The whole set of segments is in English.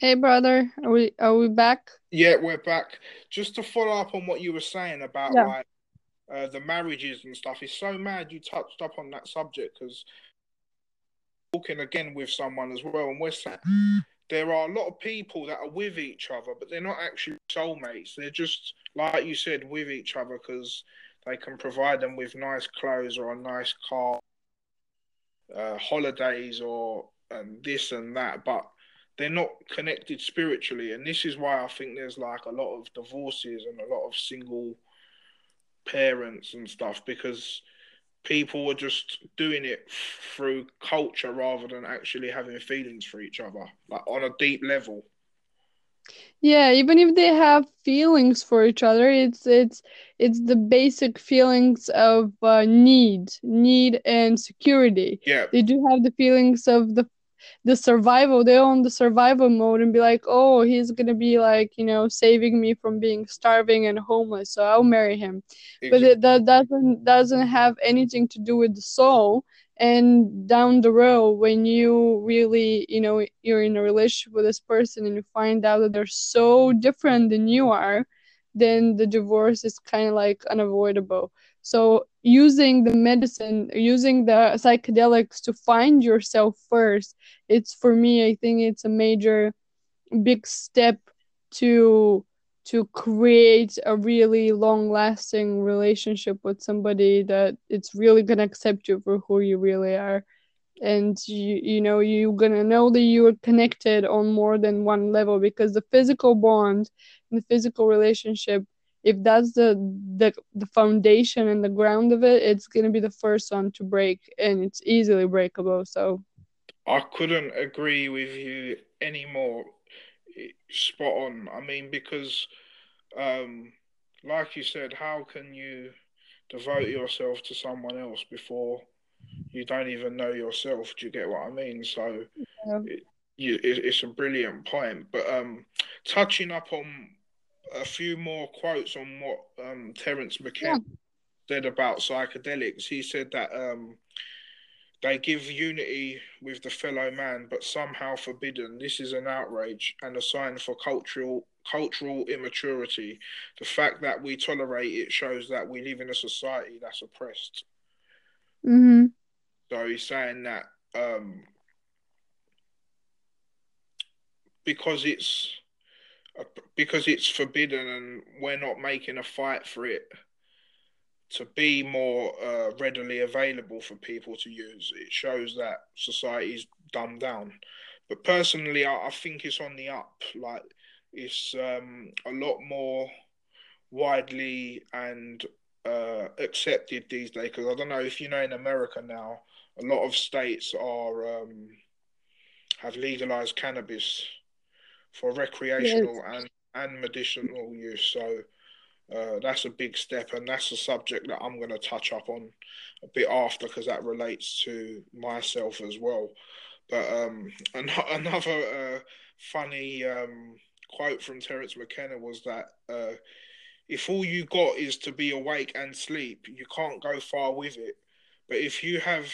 Hey, brother, are we are we back? Yeah, we're back. Just to follow up on what you were saying about Yeah. like uh, the marriages and stuff. It's so mad you touched up on that subject because talking again with someone as well, and we're saying there are a lot of people that are with each other, but they're not actually soulmates. They're just like you said with each other because they can provide them with nice clothes or a nice car, uh, holidays or and this and that, but they're not connected spiritually. And this is why I think there's like a lot of divorces and a lot of single parents and stuff because people are just doing it through culture rather than actually having feelings for each other, like on a deep level. Yeah, even if they have feelings for each other, it's it's it's the basic feelings of uh, need, need and security. Yeah, They do have the feelings of the the survival. They're on the survival mode and be like, oh, he's gonna be like, you know, saving me from being starving and homeless, so I'll marry him. But it, that doesn't doesn't have anything to do with the soul. And down the road, when you really, you know, you're in a relationship with this person and you find out that they're so different than you are, then the divorce is kind of like unavoidable. So using the medicine, using the psychedelics to find yourself first, it's for me, I think it's a major big step to to create a really long lasting relationship with somebody that it's really gonna accept you for who you really are. And you you know you're gonna know that you're connected on more than one level because the physical bond and the physical relationship if that's the the the foundation and the ground of it it's gonna be the first one to break and it's easily breakable so I couldn't agree with you anymore. Spot on. I mean, because, um, like you said, how can you devote yourself to someone else before you don't even know yourself? Do you get what I mean? So, yeah it, you, it, it's a brilliant point. But um, touching up on a few more quotes on what um, Terence McKenna yeah said about psychedelics, he said that um, they give unity with the fellow man, but somehow forbidden. This is an outrage and a sign for cultural cultural immaturity. The fact that we tolerate it shows that we live in a society that's oppressed. mm-hmm. So he's saying that um, because it's because it's forbidden and we're not making a fight for it to be more uh, readily available for people to use. It shows that society's dumbed down. But personally, I, I think it's on the up. Like it's um, a lot more widely and uh, accepted these days. Because I don't know if you know in America now, a lot of states are um, have legalized cannabis for yes recreational and and medicinal use. So uh, that's a big step, and that's a subject that I'm going to touch up on a bit after because that relates to myself as well. But um, an- another uh, funny um, quote from Terence McKenna was that uh, if all you got is to be awake and sleep, you can't go far with it. But if you have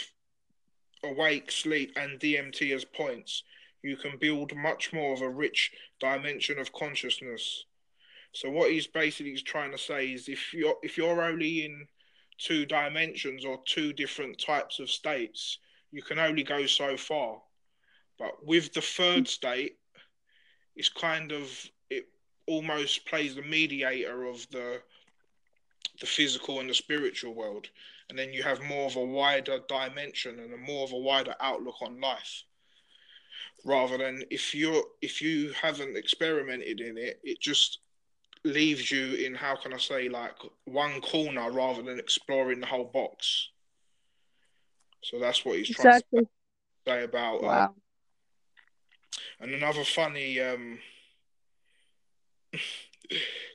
awake, sleep, and DMT as points, you can build much more of a rich dimension of consciousness so what he's basically trying to say is if you're if you're only in two dimensions or two different types of states, you can only go so far. But with the third state, it's kind of it almost plays the mediator of the the physical and the spiritual world. And then you have more of a wider dimension and a more of a wider outlook on life. Rather than if you're if you haven't experimented in it, it just leaves you in how can I say like one corner rather than exploring the whole box. So that's what he's trying to exactly say about. Uh, wow and another funny um,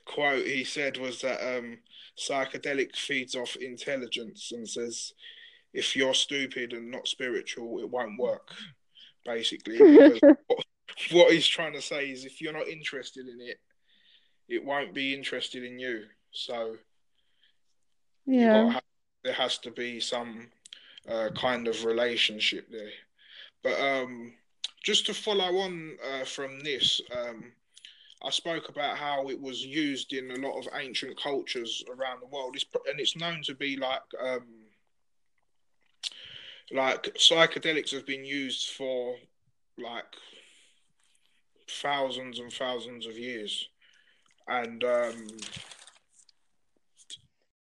quote he said was that um, psychedelic feeds off intelligence and says if you're stupid and not spiritual, it won't work basically. what, what he's trying to say is if you're not interested in it, it won't be interested in you. So yeah, have, there has to be some uh, kind of relationship there. But um, just to follow on uh, from this, um, I spoke about how it was used in a lot of ancient cultures around the world, it's, and it's known to be like um, like psychedelics have been used for like thousands and thousands of years, and um,